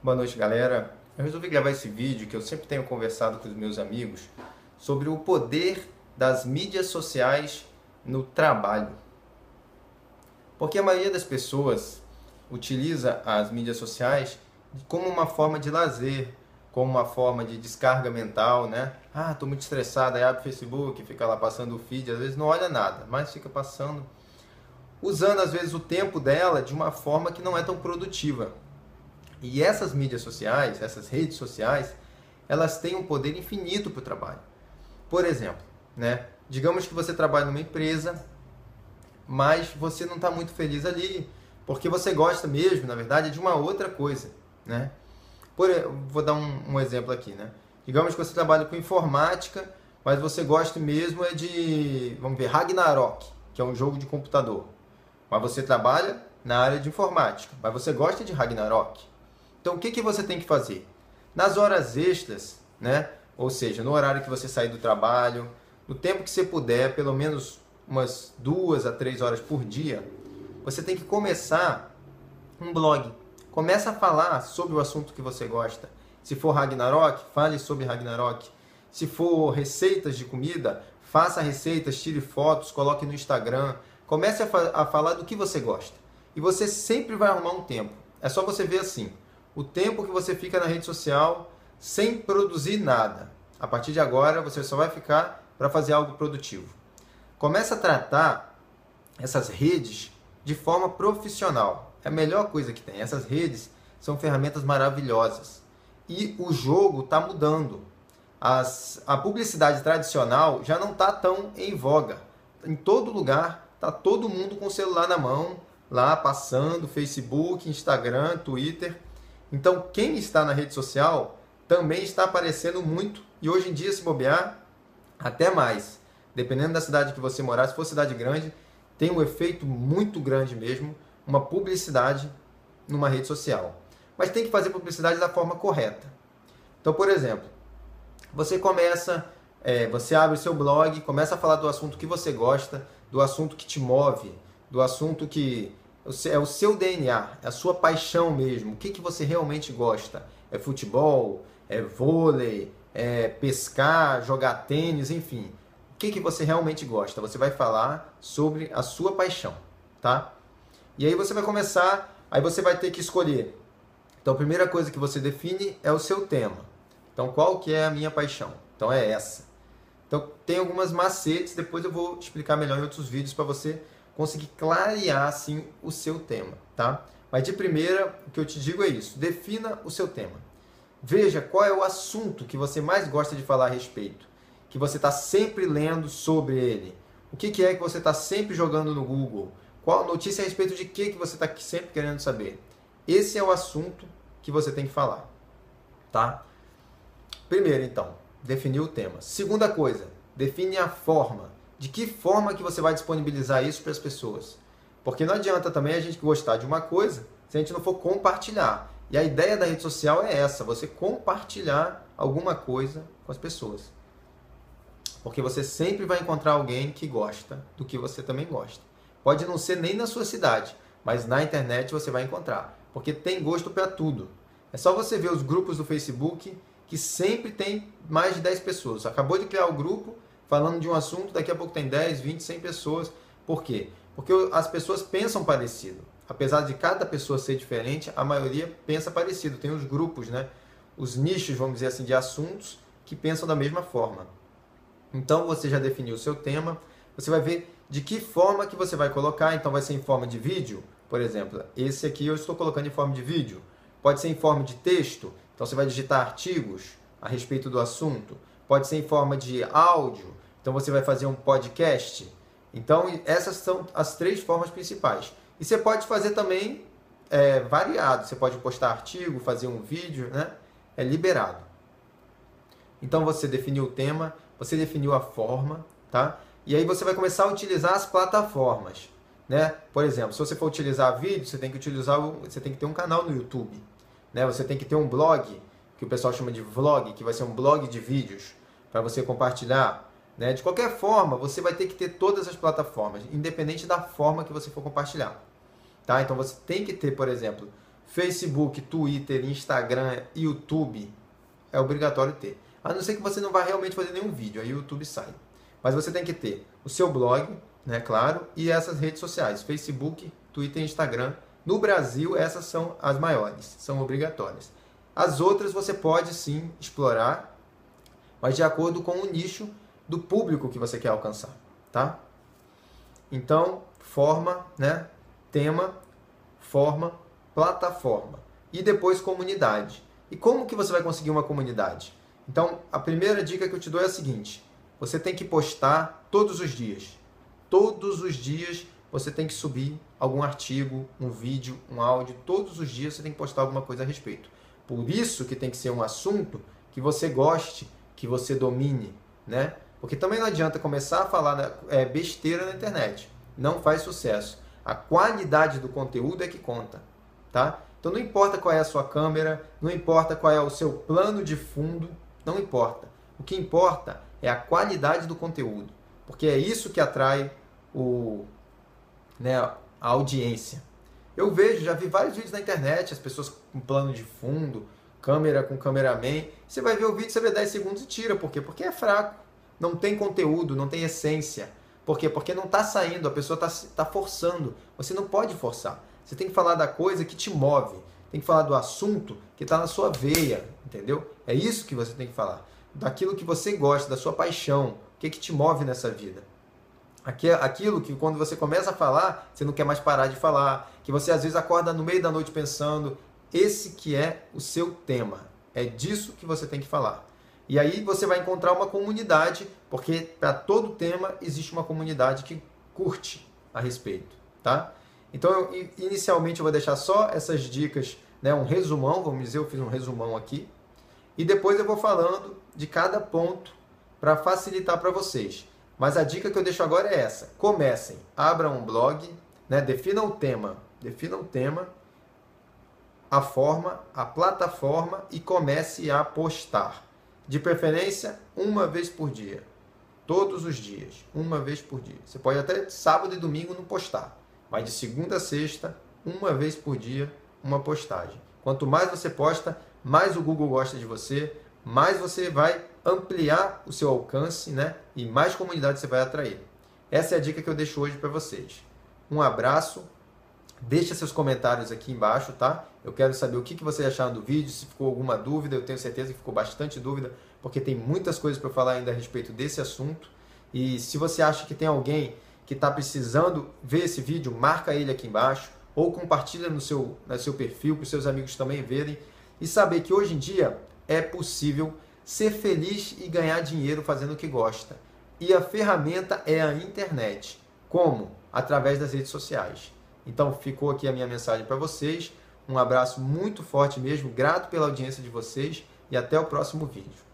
Boa noite, galera. Eu resolvi gravar esse vídeo que eu sempre tenho conversado com os meus amigos sobre o poder das mídias sociais no trabalho. Porque a maioria das pessoas utiliza as mídias sociais como uma forma de lazer, como uma forma de descarga mental, né? Ah, tô muito estressado, aí abre o Facebook, fica lá passando o feed, às vezes não olha nada, mas fica passando usando às vezes o tempo dela de uma forma que não é tão produtiva. E essas mídias sociais, essas redes sociais, elas têm um poder infinito para o trabalho. Por exemplo, né? digamos que você trabalha numa empresa, mas você não está muito feliz ali, porque você gosta mesmo, na verdade, de uma outra coisa. Né? Por, vou dar um, um exemplo aqui. Né? Digamos que você trabalha com informática, mas você gosta mesmo é de, vamos ver, Ragnarok, que é um jogo de computador. Mas você trabalha na área de informática, mas você gosta de Ragnarok. Então o que, que você tem que fazer? Nas horas extras, né? ou seja, no horário que você sair do trabalho, no tempo que você puder, pelo menos umas duas a três horas por dia, você tem que começar um blog. Começa a falar sobre o assunto que você gosta. Se for Ragnarok, fale sobre Ragnarok. Se for receitas de comida, faça receitas, tire fotos, coloque no Instagram. Comece a, fa a falar do que você gosta. E você sempre vai arrumar um tempo. É só você ver assim o tempo que você fica na rede social sem produzir nada. A partir de agora, você só vai ficar para fazer algo produtivo. Começa a tratar essas redes de forma profissional. É a melhor coisa que tem. Essas redes são ferramentas maravilhosas. E o jogo está mudando. As, a publicidade tradicional já não está tão em voga. Em todo lugar, está todo mundo com o celular na mão, lá passando, Facebook, Instagram, Twitter. Então, quem está na rede social também está aparecendo muito e hoje em dia, se bobear, até mais. Dependendo da cidade que você morar, se for cidade grande, tem um efeito muito grande mesmo, uma publicidade numa rede social. Mas tem que fazer publicidade da forma correta. Então, por exemplo, você começa, é, você abre o seu blog, começa a falar do assunto que você gosta, do assunto que te move, do assunto que é o seu DNA, é a sua paixão mesmo. O que, que você realmente gosta? É futebol? É vôlei? É pescar? Jogar tênis? Enfim. O que, que você realmente gosta? Você vai falar sobre a sua paixão, tá? E aí você vai começar, aí você vai ter que escolher. Então a primeira coisa que você define é o seu tema. Então qual que é a minha paixão? Então é essa. Então tem algumas macetes, depois eu vou explicar melhor em outros vídeos para você conseguir clarear assim o seu tema, tá? Mas de primeira, o que eu te digo é isso: defina o seu tema. Veja qual é o assunto que você mais gosta de falar a respeito, que você está sempre lendo sobre ele. O que, que é que você está sempre jogando no Google? Qual notícia a respeito de que, que você está sempre querendo saber? Esse é o assunto que você tem que falar, tá? Primeiro, então, definir o tema. Segunda coisa, define a forma de que forma que você vai disponibilizar isso para as pessoas. Porque não adianta também a gente gostar de uma coisa se a gente não for compartilhar. E a ideia da rede social é essa, você compartilhar alguma coisa com as pessoas. Porque você sempre vai encontrar alguém que gosta do que você também gosta. Pode não ser nem na sua cidade, mas na internet você vai encontrar. Porque tem gosto para tudo. É só você ver os grupos do Facebook que sempre tem mais de 10 pessoas. Acabou de criar o grupo, falando de um assunto, daqui a pouco tem 10, 20, 100 pessoas. Por quê? Porque as pessoas pensam parecido. Apesar de cada pessoa ser diferente, a maioria pensa parecido. Tem os grupos, né? Os nichos, vamos dizer assim, de assuntos que pensam da mesma forma. Então você já definiu o seu tema, você vai ver de que forma que você vai colocar, então vai ser em forma de vídeo, por exemplo, esse aqui eu estou colocando em forma de vídeo. Pode ser em forma de texto, então você vai digitar artigos a respeito do assunto pode ser em forma de áudio, então você vai fazer um podcast. Então, essas são as três formas principais. E você pode fazer também é, variado, você pode postar artigo, fazer um vídeo, né? É liberado. Então você definiu o tema, você definiu a forma, tá? E aí você vai começar a utilizar as plataformas, né? Por exemplo, se você for utilizar vídeo, você tem que utilizar, você tem que ter um canal no YouTube, né? Você tem que ter um blog, que o pessoal chama de vlog, que vai ser um blog de vídeos para você compartilhar. Né? De qualquer forma, você vai ter que ter todas as plataformas, independente da forma que você for compartilhar. Tá? Então você tem que ter, por exemplo, Facebook, Twitter, Instagram, YouTube, é obrigatório ter. A não ser que você não vá realmente fazer nenhum vídeo, aí o YouTube sai. Mas você tem que ter o seu blog, né, claro, e essas redes sociais, Facebook, Twitter e Instagram. No Brasil, essas são as maiores, são obrigatórias. As outras você pode sim explorar, mas de acordo com o nicho do público que você quer alcançar, tá? Então, forma, né, tema, forma, plataforma e depois comunidade. E como que você vai conseguir uma comunidade? Então, a primeira dica que eu te dou é a seguinte: você tem que postar todos os dias. Todos os dias você tem que subir algum artigo, um vídeo, um áudio. Todos os dias você tem que postar alguma coisa a respeito. Por isso que tem que ser um assunto que você goste, que você domine, né? Porque também não adianta começar a falar é, besteira na internet. Não faz sucesso. A qualidade do conteúdo é que conta, tá? Então não importa qual é a sua câmera, não importa qual é o seu plano de fundo, não importa. O que importa é a qualidade do conteúdo, porque é isso que atrai o, né, a audiência. Eu vejo, já vi vários vídeos na internet, as pessoas com plano de fundo, câmera com cameraman. Você vai ver o vídeo, você vê 10 segundos e tira. Por quê? Porque é fraco. Não tem conteúdo, não tem essência. Por quê? Porque não está saindo, a pessoa está tá forçando. Você não pode forçar. Você tem que falar da coisa que te move. Tem que falar do assunto que está na sua veia, entendeu? É isso que você tem que falar. Daquilo que você gosta, da sua paixão. O que, que te move nessa vida? Aquilo que quando você começa a falar, você não quer mais parar de falar. Que você às vezes acorda no meio da noite pensando. Esse que é o seu tema. É disso que você tem que falar. E aí você vai encontrar uma comunidade, porque para todo tema existe uma comunidade que curte a respeito, tá? Então, eu, inicialmente eu vou deixar só essas dicas, né, um resumão, vamos dizer, eu fiz um resumão aqui, e depois eu vou falando de cada ponto para facilitar para vocês. Mas a dica que eu deixo agora é essa: comecem, abram um blog, né, definam o tema, definam o tema, a forma, a plataforma e comece a postar. De preferência, uma vez por dia. Todos os dias, uma vez por dia. Você pode até sábado e domingo não postar, mas de segunda a sexta, uma vez por dia, uma postagem. Quanto mais você posta, mais o Google gosta de você, mais você vai ampliar o seu alcance, né? E mais comunidade você vai atrair. Essa é a dica que eu deixo hoje para vocês. Um abraço, Deixa seus comentários aqui embaixo, tá? Eu quero saber o que, que vocês acharam do vídeo, se ficou alguma dúvida, eu tenho certeza que ficou bastante dúvida, porque tem muitas coisas para falar ainda a respeito desse assunto. E se você acha que tem alguém que está precisando ver esse vídeo, marca ele aqui embaixo, ou compartilha no seu, no seu perfil para os seus amigos também verem. E saber que hoje em dia é possível ser feliz e ganhar dinheiro fazendo o que gosta. E a ferramenta é a internet. Como? Através das redes sociais. Então ficou aqui a minha mensagem para vocês. Um abraço muito forte mesmo, grato pela audiência de vocês e até o próximo vídeo.